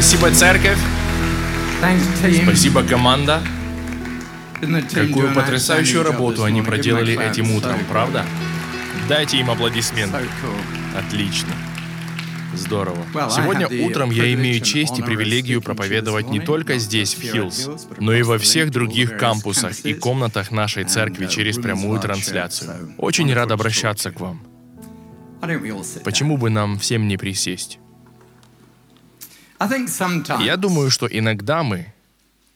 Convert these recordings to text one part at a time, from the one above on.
Спасибо, церковь. Спасибо, команда. Какую потрясающую работу они проделали этим утром, правда? Дайте им аплодисменты. Отлично. Здорово. Сегодня утром я имею честь и привилегию проповедовать не только здесь, в Хиллз, но и во всех других кампусах и комнатах нашей церкви через прямую трансляцию. Очень рад обращаться к вам. Почему бы нам всем не присесть? Я думаю, что иногда мы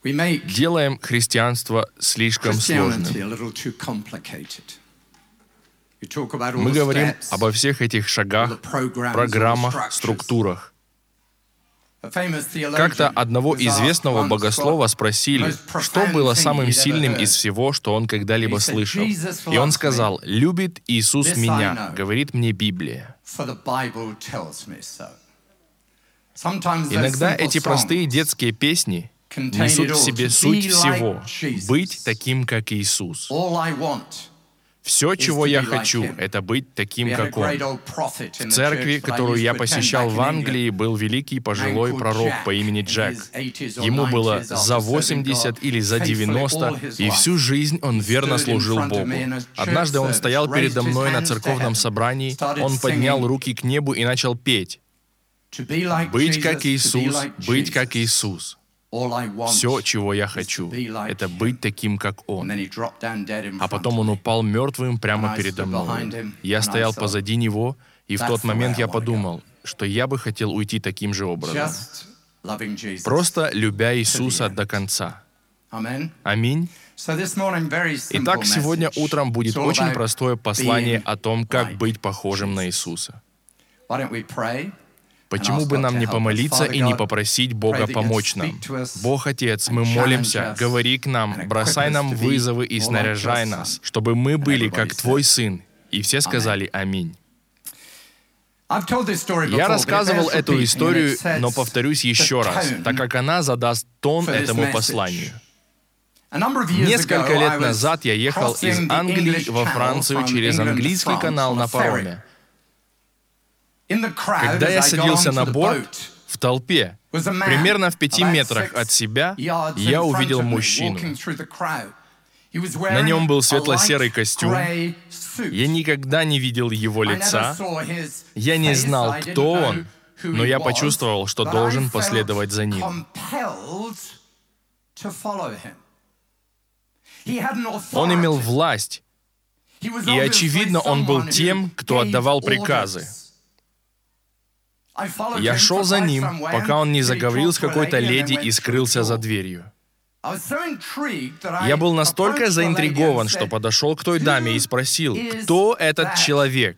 делаем христианство слишком сложным. Мы говорим обо всех этих шагах, программах, структурах. Как-то одного известного богослова спросили, что было самым сильным из всего, что он когда-либо слышал. И он сказал, «Любит Иисус меня, говорит мне Библия». Иногда эти простые детские песни несут в себе суть всего — быть таким, как Иисус. Все, чего я хочу, это быть таким, как Он. В церкви, которую я посещал в Англии, был великий пожилой пророк по имени Джек. Ему было за 80 или за 90, и всю жизнь он верно служил Богу. Однажды он стоял передо мной на церковном собрании, он поднял руки к небу и начал петь. Быть как Иисус, быть как Иисус. Все, чего я хочу, это быть таким, как Он. А потом он упал мертвым прямо передо мной. Я стоял позади него, и в тот момент я подумал, что я бы хотел уйти таким же образом. Просто любя Иисуса до конца. Аминь. Итак, сегодня утром будет очень простое послание о том, как быть похожим на Иисуса. Почему бы нам не помолиться и не попросить Бога помочь нам? Бог Отец, мы молимся, говори к нам, бросай нам вызовы и снаряжай нас, чтобы мы были как Твой Сын. И все сказали «Аминь». Я рассказывал эту историю, но повторюсь еще раз, так как она задаст тон этому посланию. Несколько лет назад я ехал из Англии во Францию через английский канал на пароме. Когда я садился на борт, в толпе, примерно в пяти метрах от себя, я увидел мужчину. На нем был светло-серый костюм. Я никогда не видел его лица. Я не знал, кто он, но я почувствовал, что должен последовать за ним. Он имел власть, и, очевидно, он был тем, кто отдавал приказы. Я шел за ним, пока он не заговорил с какой-то леди и скрылся за дверью. Я был настолько заинтригован, что подошел к той даме и спросил, кто этот человек?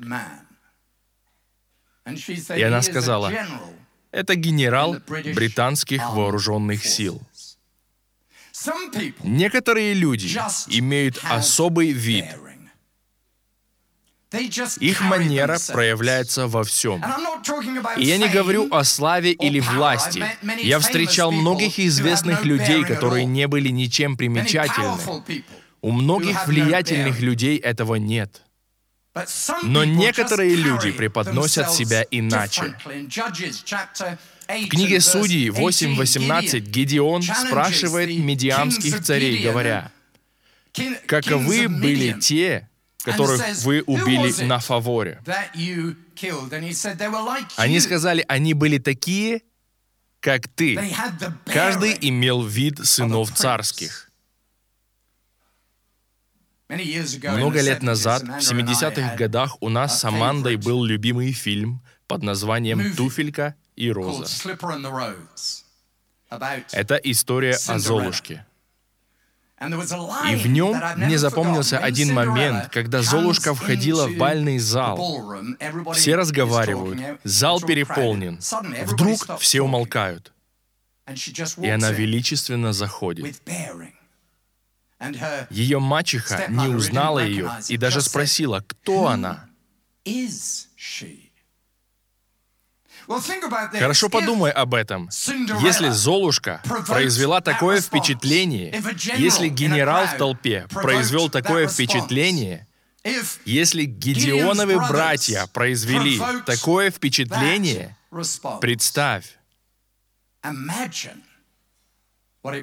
И она сказала, это генерал британских вооруженных сил. Некоторые люди имеют особый вид, их манера проявляется во всем. И я не говорю о славе или власти. Я встречал многих известных людей, которые не были ничем примечательны. У многих влиятельных людей этого нет. Но некоторые люди преподносят себя иначе. В книге Судей 8.18 Гедеон спрашивает медиамских царей, говоря, «Каковы были те, которых вы убили на фаворе. Они сказали, они были такие, как ты. Каждый имел вид сынов царских. Много лет назад, в 70-х годах, у нас с Амандой был любимый фильм под названием «Туфелька и роза». Это история о Золушке. И в нем мне запомнился один момент, когда Золушка входила в бальный зал. Все разговаривают, зал переполнен. Вдруг все умолкают. И она величественно заходит. Ее мачеха не узнала ее и даже спросила, кто она. Хорошо подумай об этом. Если Золушка произвела такое впечатление, если генерал в толпе произвел такое впечатление, если Гедеоновы братья произвели такое впечатление, представь,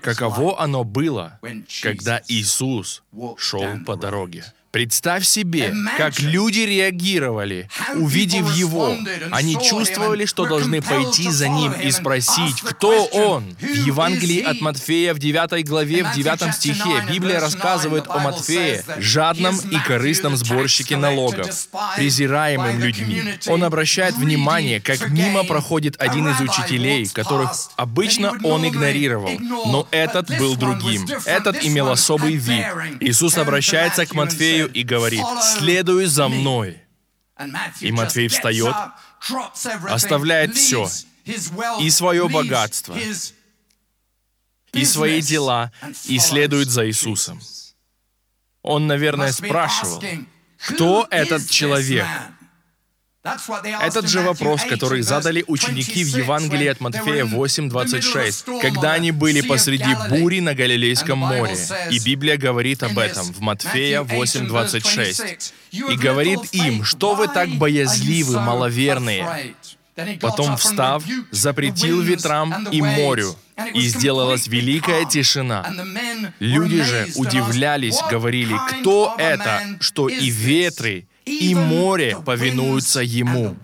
Каково оно было, когда Иисус шел по дороге? Представь себе, как люди реагировали, увидев его. Они чувствовали, что должны пойти за ним и спросить, кто он. В Евангелии от Матфея в 9 главе, в 9 стихе Библия рассказывает о Матфее, жадном и корыстном сборщике налогов, презираемым людьми. Он обращает внимание, как мимо проходит один из учителей, которых обычно он игнорировал, но этот был другим. Этот имел особый вид. Иисус обращается к Матфею Матфею и говорит, «Следуй за мной». И Матфей встает, оставляет все, и свое богатство, и свои дела, и следует за Иисусом. Он, наверное, спрашивал, кто этот человек? Этот же вопрос, который задали ученики в Евангелии от Матфея 8.26, когда они были посреди бури на Галилейском море. И Библия говорит об этом в Матфея 8.26. И говорит им, что вы так боязливы, маловерные. Потом, встав, запретил ветрам и морю, и сделалась великая тишина. Люди же удивлялись, говорили, кто это, что и ветры, и море повинуются ему.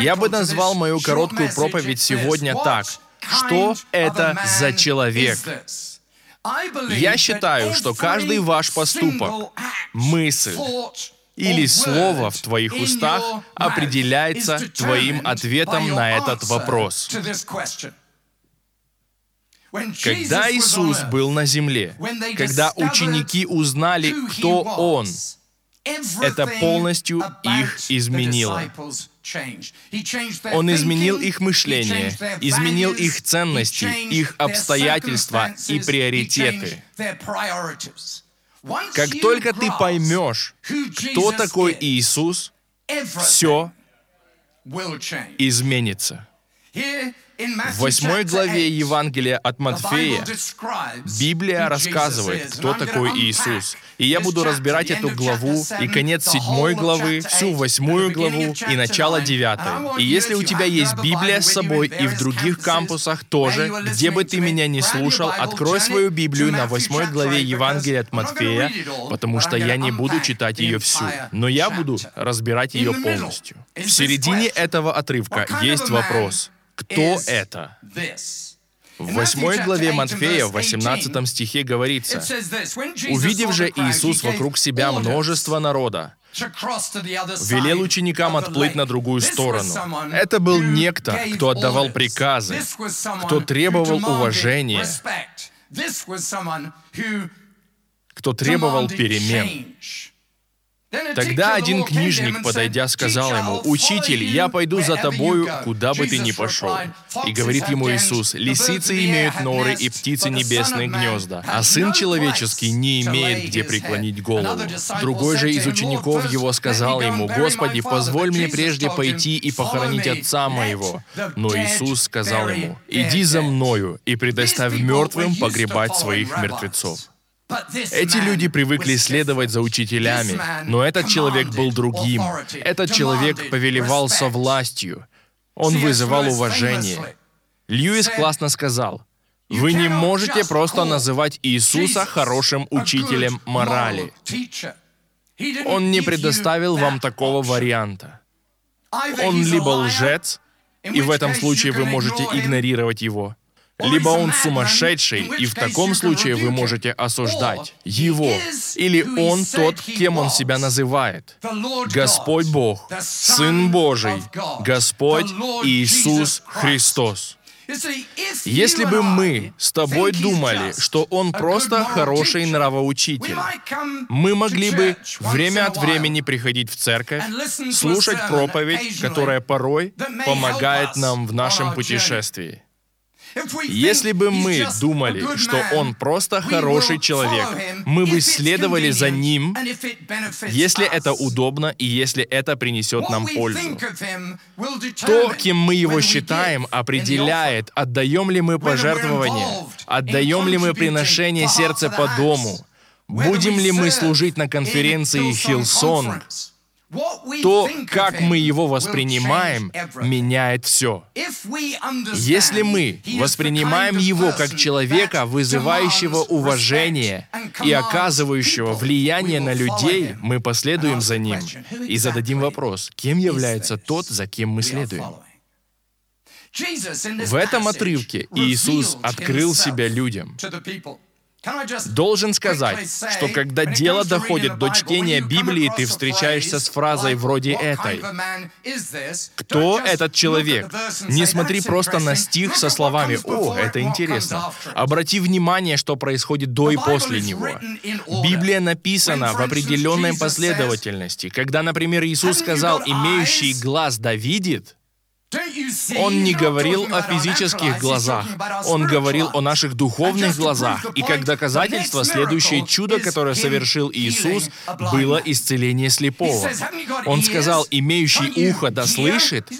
Я бы назвал мою короткую проповедь сегодня так. Что это за человек? Я считаю, что каждый ваш поступок, мысль или слово в твоих устах определяется твоим ответом на этот вопрос. Когда Иисус был на земле, когда ученики узнали, кто Он, это полностью их изменило. Он изменил их мышление, изменил их ценности, их обстоятельства и приоритеты. Как только ты поймешь, кто такой Иисус, все изменится. В восьмой главе Евангелия от Матфея Библия рассказывает, кто такой Иисус. И я буду разбирать эту главу и конец седьмой главы, всю восьмую главу и начало девятой. И если у тебя есть Библия с собой и в других кампусах тоже, где бы ты меня не слушал, открой свою Библию на восьмой главе Евангелия от Матфея, потому что я не буду читать ее всю, но я буду разбирать ее полностью. В середине этого отрывка есть вопрос. Кто это? В восьмой главе Матфея, в 18 стихе говорится, «Увидев же Иисус вокруг себя множество народа, велел ученикам отплыть на другую сторону. Это был некто, кто отдавал приказы, кто требовал уважения, кто требовал перемен. Тогда один книжник, подойдя, сказал ему, «Учитель, я пойду за тобою, куда бы ты ни пошел». И говорит ему Иисус, «Лисицы имеют норы и птицы небесные гнезда, а Сын Человеческий не имеет где преклонить голову». Другой же из учеников его сказал ему, «Господи, позволь мне прежде пойти и похоронить отца моего». Но Иисус сказал ему, «Иди за мною и предоставь мертвым погребать своих мертвецов». Эти люди привыкли следовать за учителями, но этот человек был другим. Этот человек повелевал со властью. Он вызывал уважение. Льюис классно сказал, «Вы не можете просто называть Иисуса хорошим учителем морали. Он не предоставил вам такого варианта. Он либо лжец, и в этом случае вы можете игнорировать его, либо он сумасшедший, и в таком случае вы можете осуждать его, или он тот, кем он себя называет. Господь Бог, Сын Божий, Господь Иисус Христос. Если бы мы с тобой думали, что он просто хороший нравоучитель, мы могли бы время от времени приходить в церковь, слушать проповедь, которая порой помогает нам в нашем путешествии. Если бы мы думали, что он просто хороший человек, мы бы следовали за ним, если это удобно и если это принесет нам пользу. То, кем мы его считаем, определяет, отдаем ли мы пожертвования, отдаем ли мы приношение сердца по дому, будем ли мы служить на конференции Хилсон, То, как мы его воспринимаем, меняет все. Если мы воспринимаем его как человека, вызывающего уважение и оказывающего влияние на людей, мы последуем за ним и зададим вопрос, кем является тот, за кем мы следуем. В этом отрывке Иисус открыл себя людям. Должен сказать, что когда дело доходит до чтения Библии, ты встречаешься с фразой вроде этой. «Кто этот человек?» Не смотри просто на стих со словами «О, это интересно». Обрати внимание, что происходит до и после него. Библия написана в определенной последовательности. Когда, например, Иисус сказал «имеющий глаз да видит», он не говорил о физических глазах, он говорил о наших духовных глазах. И как доказательство, следующее чудо, которое совершил Иисус, было исцеление слепого. Он сказал, имеющий ухо да слышит.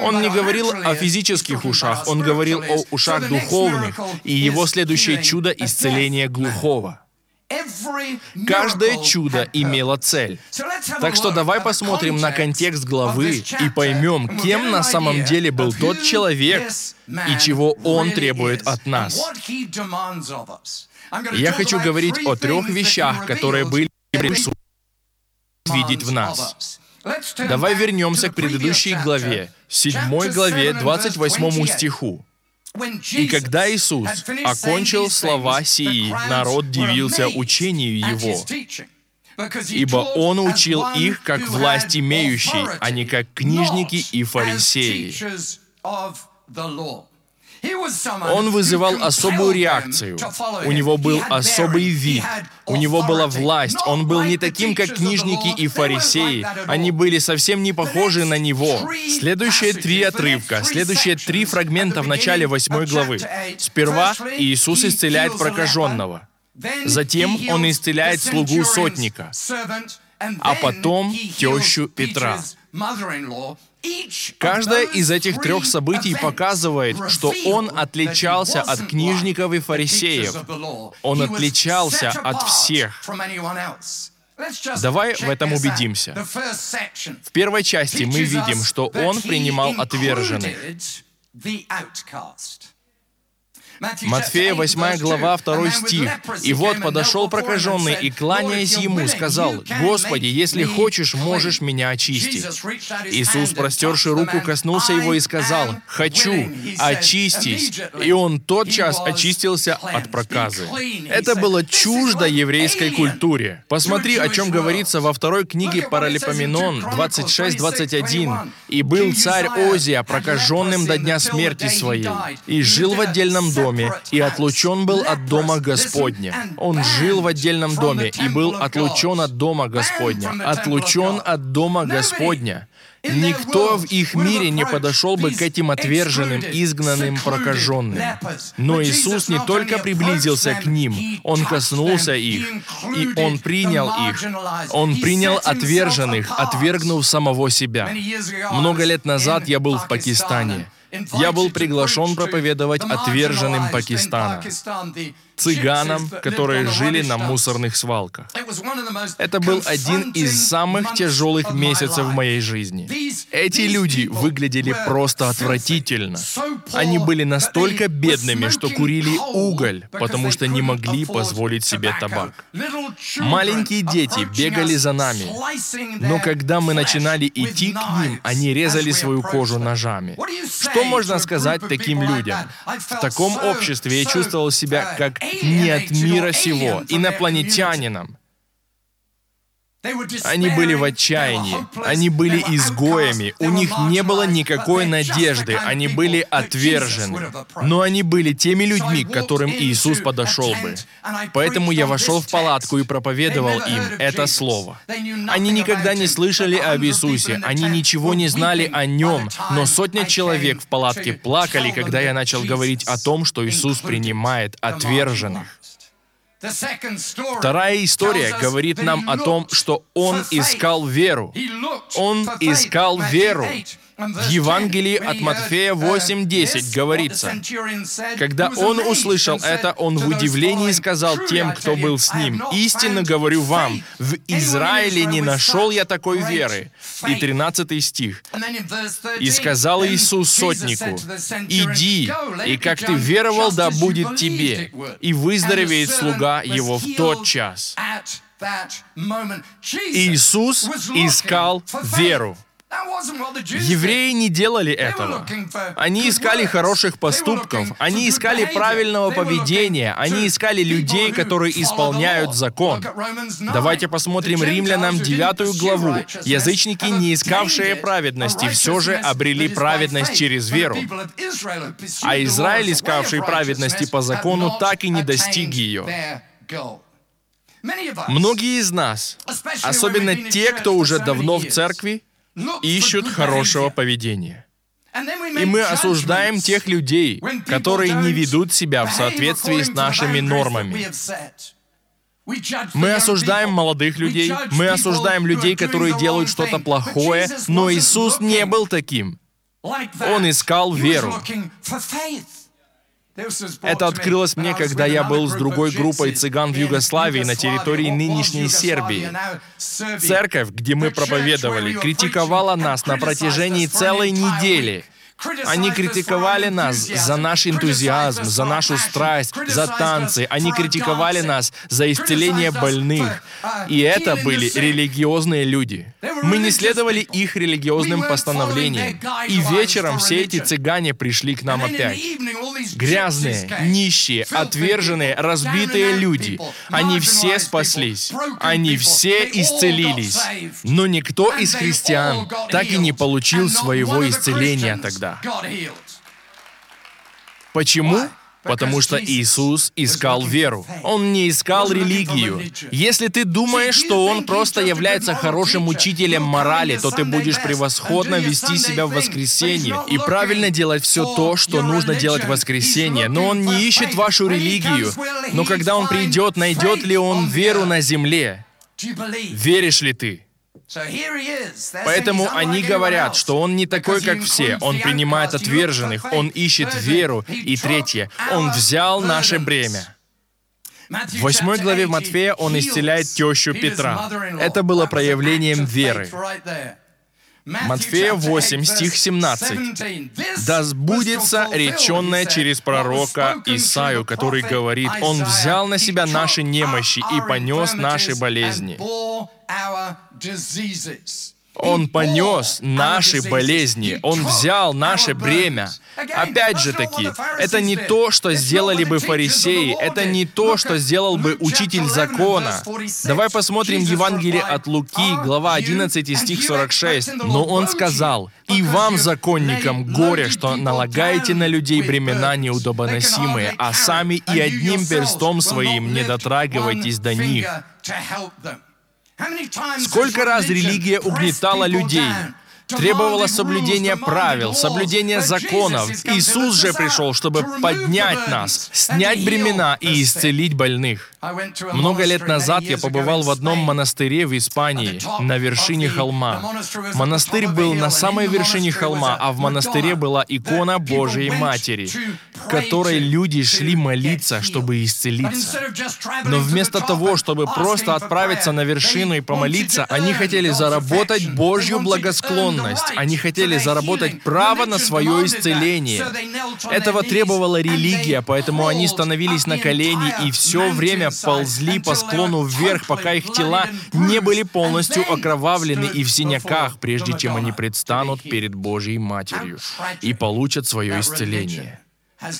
Он не говорил о физических ушах, он говорил о ушах духовных. И его следующее чудо — исцеление глухого. Каждое чудо имело цель. Так что давай посмотрим на контекст главы и поймем, кем на самом деле был тот человек и чего он требует от нас. Я хочу говорить о трех вещах, которые были видеть в нас. Давай вернемся к предыдущей главе, седьмой главе, 28 стиху. И когда Иисус окончил слова сии, народ дивился учению Его, ибо Он учил их как власть имеющий, а не как книжники и фарисеи. Он вызывал особую реакцию. У него был особый вид. У него была власть. Он был не таким, как книжники и фарисеи. Они были совсем не похожи на него. Следующие три отрывка, следующие три фрагмента в начале восьмой главы. Сперва Иисус исцеляет прокаженного. Затем Он исцеляет слугу сотника. А потом тещу Петра. Каждое из этих трех событий показывает, что он отличался от книжников и фарисеев. Он отличался от всех. Давай в этом убедимся. В первой части мы видим, что он принимал отверженных. Матфея 8 глава 2 стих. «И вот подошел прокаженный и, кланяясь ему, сказал, «Господи, если хочешь, можешь меня очистить». Иисус, простерши руку, коснулся его и сказал, «Хочу, очистись». И он тотчас очистился от проказы. Это было чуждо еврейской культуре. Посмотри, о чем говорится во второй книге Паралипоменон 26-21. «И был царь Озия прокаженным до дня смерти своей, и жил в отдельном доме, доме и отлучен был от дома Господня. Он жил в отдельном доме и был отлучен от дома Господня. Отлучен от дома Господня. Никто в их мире не подошел бы к этим отверженным, изгнанным, прокаженным. Но Иисус не только приблизился к ним, Он коснулся их, и Он принял их. Он принял отверженных, отвергнув самого себя. Много лет назад я был в Пакистане. Я был приглашен проповедовать отверженным Пакистана цыганам, которые жили на мусорных свалках. Это был один из самых тяжелых месяцев в моей жизни. Эти люди выглядели просто отвратительно. Они были настолько бедными, что курили уголь, потому что не могли позволить себе табак. Маленькие дети бегали за нами, но когда мы начинали идти к ним, они резали свою кожу ножами. Что можно сказать таким людям? В таком обществе я чувствовал себя как не от мира сего, инопланетянином. Они были в отчаянии, они были изгоями, у них не было никакой надежды, они были отвержены. Но они были теми людьми, к которым Иисус подошел бы. Поэтому я вошел в палатку и проповедовал им это слово. Они никогда не слышали об Иисусе, они ничего не знали о Нем, но сотня человек в палатке плакали, когда я начал говорить о том, что Иисус принимает отверженных. Вторая история говорит нам о том, что он искал веру. Он искал веру. В Евангелии от Матфея 8.10 говорится, «Когда он услышал это, он в удивлении сказал тем, кто был с ним, «Истинно говорю вам, в Израиле не нашел я такой веры». И 13 стих. «И сказал Иисус сотнику, «Иди, и как ты веровал, да будет тебе, и выздоровеет слуга его в тот час». Иисус искал веру. Евреи не делали этого. Они искали хороших поступков, они искали правильного поведения, они искали людей, которые исполняют закон. Давайте посмотрим Римлянам 9 главу. Язычники, не искавшие праведности, все же обрели праведность через веру. А Израиль, искавший праведности по закону, так и не достиг ее. Многие из нас, особенно те, кто уже давно в церкви, ищут хорошего поведения. И мы осуждаем тех людей, которые не ведут себя в соответствии с нашими нормами. Мы осуждаем молодых людей, мы осуждаем людей, которые делают что-то плохое, но Иисус не был таким. Он искал веру. Это открылось мне, когда я был с другой группой цыган в Югославии на территории нынешней Сербии. Церковь, где мы проповедовали, критиковала нас на протяжении целой недели. Они критиковали нас за наш энтузиазм, за нашу страсть, за танцы. Они критиковали нас за исцеление больных. И это были религиозные люди. Мы не следовали их религиозным постановлениям. И вечером все эти цыгане пришли к нам опять. Грязные, нищие, отверженные, разбитые люди. Они все спаслись. Они все исцелились. Но никто из христиан так и не получил своего исцеления тогда. Почему? Потому что Иисус искал веру. Он не искал религию. Если ты думаешь, что Он просто является хорошим учителем морали, то ты будешь превосходно вести себя в воскресенье и правильно делать все то, что нужно делать в воскресенье. Но Он не ищет вашу религию. Но когда Он придет, найдет ли Он веру на земле? Веришь ли ты? Поэтому они говорят, что он не такой, как все. Он принимает отверженных, он ищет веру. И третье, он взял наше бремя. В восьмой главе Матфея он исцеляет тещу Петра. Это было проявлением веры. Матфея 8, стих 17. «Да сбудется реченное через пророка Исаю, который говорит, «Он взял на себя наши немощи и понес наши болезни». Он понес наши болезни, Он взял наше бремя. Опять же таки, это не то, что сделали бы фарисеи, это не то, что сделал бы учитель закона. Давай посмотрим Евангелие от Луки, глава 11, стих 46. Но он сказал, «И вам, законникам, горе, что налагаете на людей бремена неудобоносимые, а сами и одним перстом своим не дотрагивайтесь до них». Сколько раз религия угнетала людей, требовала соблюдения правил, соблюдения законов. Иисус же пришел, чтобы поднять нас, снять бремена и исцелить больных. Много лет назад я побывал в одном монастыре в Испании, на вершине холма. Монастырь был на самой вершине холма, а в монастыре была икона Божией Матери, которой люди шли молиться, чтобы исцелиться. Но вместо того, чтобы просто отправиться на вершину и помолиться, они хотели заработать Божью благосклонность. Они хотели заработать право на свое исцеление. Этого требовала религия, поэтому они становились на колени и все время ползли по склону вверх, пока их тела не были полностью окровавлены и в синяках, прежде чем они предстанут перед Божьей Матерью и получат свое исцеление.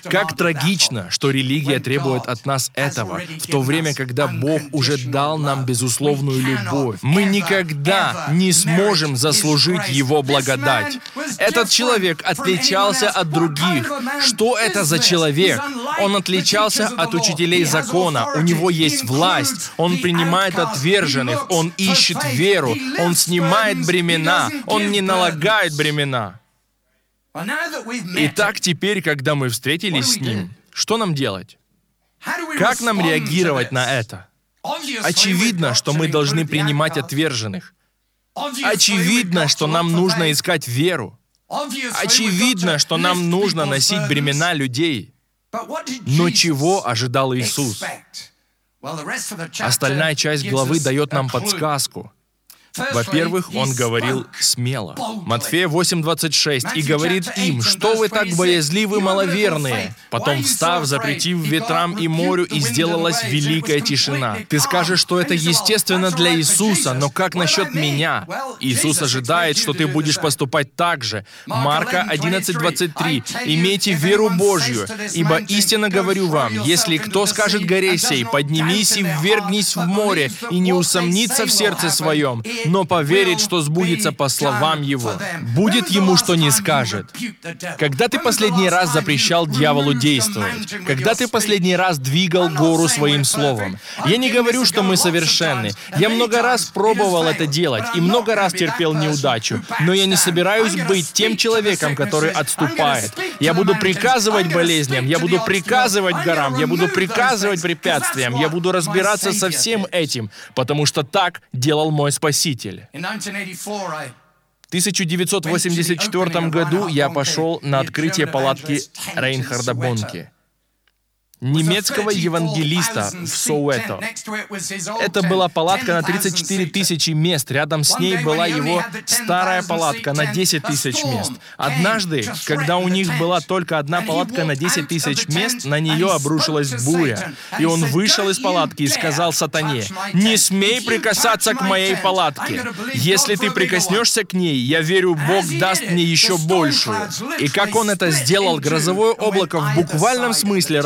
Как трагично, что религия требует от нас этого, в то время, когда Бог уже дал нам безусловную любовь. Мы никогда не сможем заслужить Его благодать. Этот человек отличался от других. Что это за человек? Он отличался от учителей закона. У него есть власть. Он принимает отверженных. Он ищет веру. Он снимает бремена. Он не налагает бремена. Итак, теперь, когда мы встретились с Ним, что нам делать? Как нам реагировать на это? Очевидно, что мы должны принимать отверженных. Очевидно, что нам нужно искать веру. Очевидно, что нам нужно носить бремена людей. Но чего ожидал Иисус? Остальная часть главы дает нам подсказку. Во-первых, он говорил смело. Матфея 8:26 и говорит им, что вы так боязливы, маловерные. Потом встав, запретив ветрам и морю, и сделалась великая тишина. Ты скажешь, что это естественно для Иисуса, но как насчет меня? Иисус ожидает, что ты будешь поступать так же. Марка 11:23. Имейте веру Божью, ибо истинно говорю вам, если кто скажет горе сей, поднимись и ввергнись в море, и не усомнится в сердце своем, но поверит, что сбудется по словам его. Будет ему, что не скажет. Когда ты последний раз запрещал дьяволу действовать? Когда ты последний раз двигал гору своим словом? Я не говорю, что мы совершенны. Я много раз пробовал это делать и много раз терпел неудачу. Но я не собираюсь быть тем человеком, который отступает. Я буду приказывать болезням, я буду приказывать горам, я буду приказывать препятствиям, я буду разбираться со всем этим, потому что так делал мой Спаситель Спаситель. В 1984 году я пошел на открытие палатки Рейнхарда Бонки немецкого евангелиста в Соуэто. Это была палатка на 34 тысячи мест. Рядом с ней была его старая палатка на 10 тысяч мест. Однажды, когда у них была только одна палатка на 10 тысяч мест, на нее обрушилась буря. И он вышел из палатки и сказал сатане, «Не смей прикасаться к моей палатке. Если ты прикоснешься к ней, я верю, Бог даст мне еще большую». И как он это сделал, грозовое облако в буквальном смысле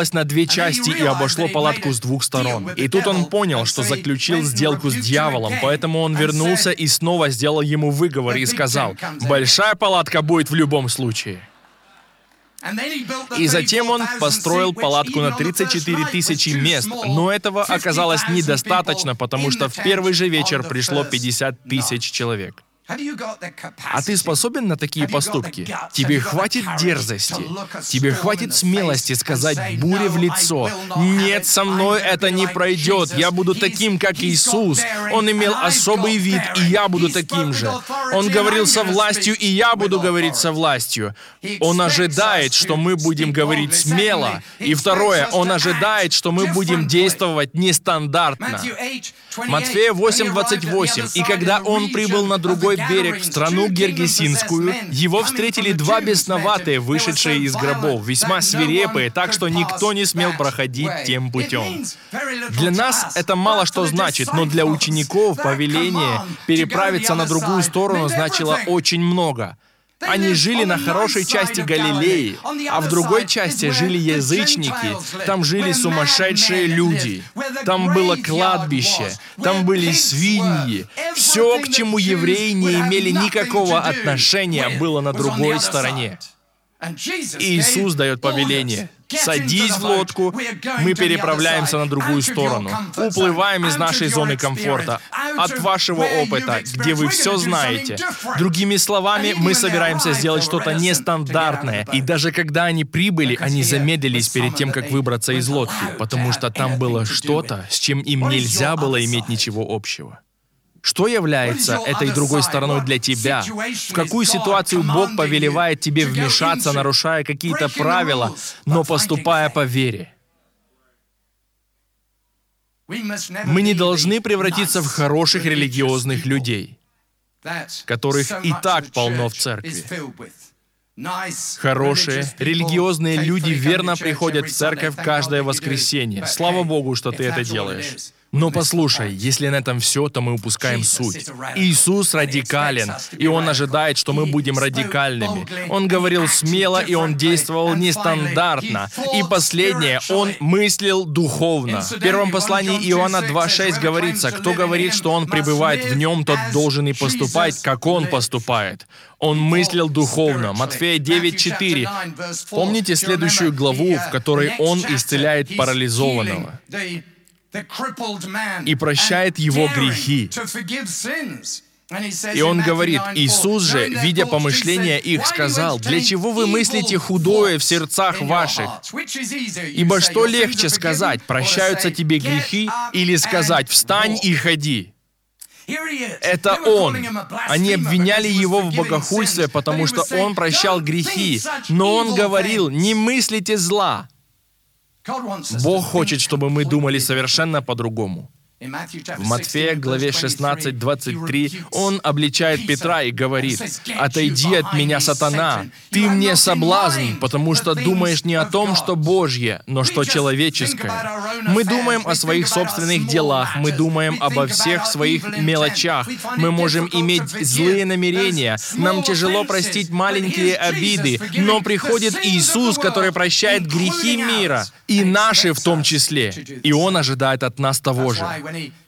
раскололось на две части и обошло палатку с двух сторон. И тут он понял, что заключил сделку с дьяволом, поэтому он вернулся и снова сделал ему выговор и сказал, «Большая палатка будет в любом случае». И затем он построил палатку на 34 тысячи мест, но этого оказалось недостаточно, потому что в первый же вечер пришло 50 тысяч человек. А ты способен на такие поступки? Тебе хватит дерзости, тебе хватит смелости сказать буре в лицо, «Нет, со мной это не пройдет, я буду таким, как Иисус». Он имел особый вид, и я буду таким же. Он говорил со властью, и я буду говорить со властью. Он ожидает, что мы будем говорить смело. И второе, он ожидает, что мы будем действовать нестандартно. Матфея 8:28. «И когда он прибыл на другой берег, в страну Гергесинскую, его встретили два бесноватые, вышедшие из гробов, весьма свирепые, так что никто не смел проходить тем путем». Для нас это мало что значит, но для учеников повеление переправиться на другую сторону значило очень много — они жили на хорошей части Галилеи, а в другой части жили язычники, там жили сумасшедшие люди, там было кладбище, там были свиньи. Все, к чему евреи не имели никакого отношения, было на другой стороне. Иисус дает повеление — Садись в лодку, мы переправляемся на другую сторону. Уплываем из нашей зоны комфорта, от вашего опыта, где вы все знаете. Другими словами, мы собираемся сделать что-то нестандартное. И даже когда они прибыли, они замедлились перед тем, как выбраться из лодки, потому что там было что-то, с чем им нельзя было иметь ничего общего. Что является этой другой стороной для тебя? В какую ситуацию Бог повелевает тебе вмешаться, нарушая какие-то правила, но поступая по вере? Мы не должны превратиться в хороших религиозных людей, которых и так полно в церкви. Хорошие, религиозные люди верно приходят в церковь каждое воскресенье. Слава Богу, что ты это делаешь. Но послушай, если на этом все, то мы упускаем суть. Иисус радикален, и Он ожидает, что мы будем радикальными. Он говорил смело, и Он действовал нестандартно. И последнее, Он мыслил духовно. В первом послании Иоанна 2.6 говорится, кто говорит, что Он пребывает в Нем, тот должен и поступать, как Он поступает. Он мыслил духовно. Матфея 9.4. Помните следующую главу, в которой Он исцеляет парализованного? И прощает его грехи. И он говорит, Иисус же, видя помышления их, сказал, «Для чего вы мыслите худое в сердцах ваших? Ибо что легче сказать, прощаются тебе грехи, или сказать, встань и ходи?» Это он. Они обвиняли его в богохульстве, потому что он прощал грехи. Но он говорил, не мыслите зла. Бог хочет, чтобы мы думали совершенно по-другому. В Матфея, главе 16, 23, он обличает Петра и говорит, «Отойди от меня, сатана! Ты мне соблазн, потому что думаешь не о том, что Божье, но что человеческое. Мы думаем о своих собственных делах, мы думаем обо всех своих мелочах, мы можем иметь злые намерения, нам тяжело простить маленькие обиды, но приходит Иисус, который прощает грехи мира, и наши в том числе, и Он ожидает от нас того же.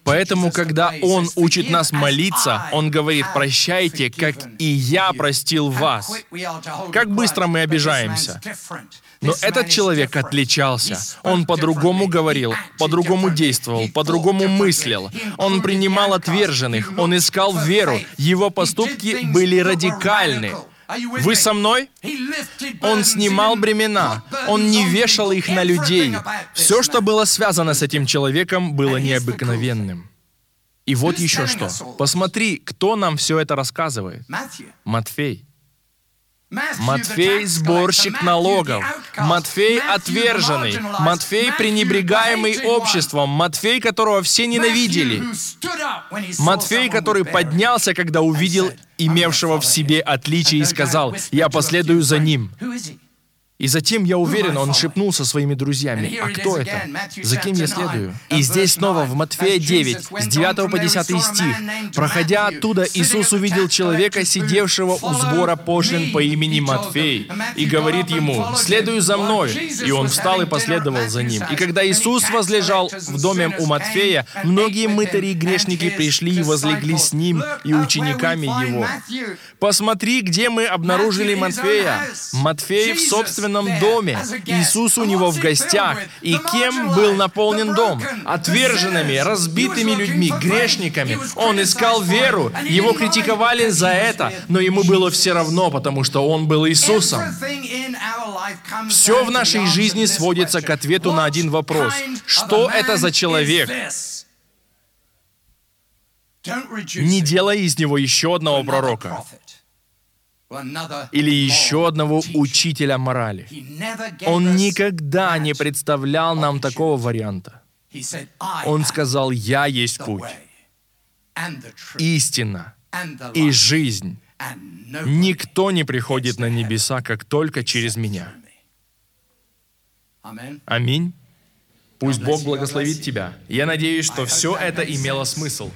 Поэтому, когда Он учит нас молиться, Он говорит, прощайте, как и я простил вас. Как быстро мы обижаемся. Но этот человек отличался. Он по-другому говорил, по-другому действовал, по-другому мыслил. Он принимал отверженных, он искал веру. Его поступки были радикальны. Вы со мной? Он снимал бремена, он не вешал их на людей. Все, что было связано с этим человеком, было необыкновенным. И вот еще что. Посмотри, кто нам все это рассказывает. Матфей. Матфей – сборщик налогов. Матфей – отверженный. Матфей – пренебрегаемый обществом. Матфей, которого все ненавидели. Матфей, который поднялся, когда увидел имевшего в себе отличие и сказал, «Я последую за ним». И затем, я уверен, он шепнул со своими друзьями, «А кто это? За кем я следую?» И здесь снова в Матфея 9, с 9 по 10 стих. «Проходя оттуда, Иисус увидел человека, сидевшего у сбора пошлин по имени Матфей, и говорит ему, «Следуй за мной». И он встал и последовал за ним. И когда Иисус возлежал в доме у Матфея, многие мытари и грешники пришли и возлегли с ним и учениками его. Посмотри, где мы обнаружили Матфея. Матфей в собственном собственном доме. Иисус у него в гостях. И кем был наполнен дом? Отверженными, разбитыми людьми, грешниками. Он искал веру. Его критиковали за это, но ему было все равно, потому что он был Иисусом. Все в нашей жизни сводится к ответу на один вопрос. Что это за человек? Не делай из него еще одного пророка или еще одного учителя морали. Он никогда не представлял нам такого варианта. Он сказал, «Я есть путь, истина и жизнь. Никто не приходит на небеса, как только через меня». Аминь. Пусть Бог благословит тебя. Я надеюсь, что все это имело смысл.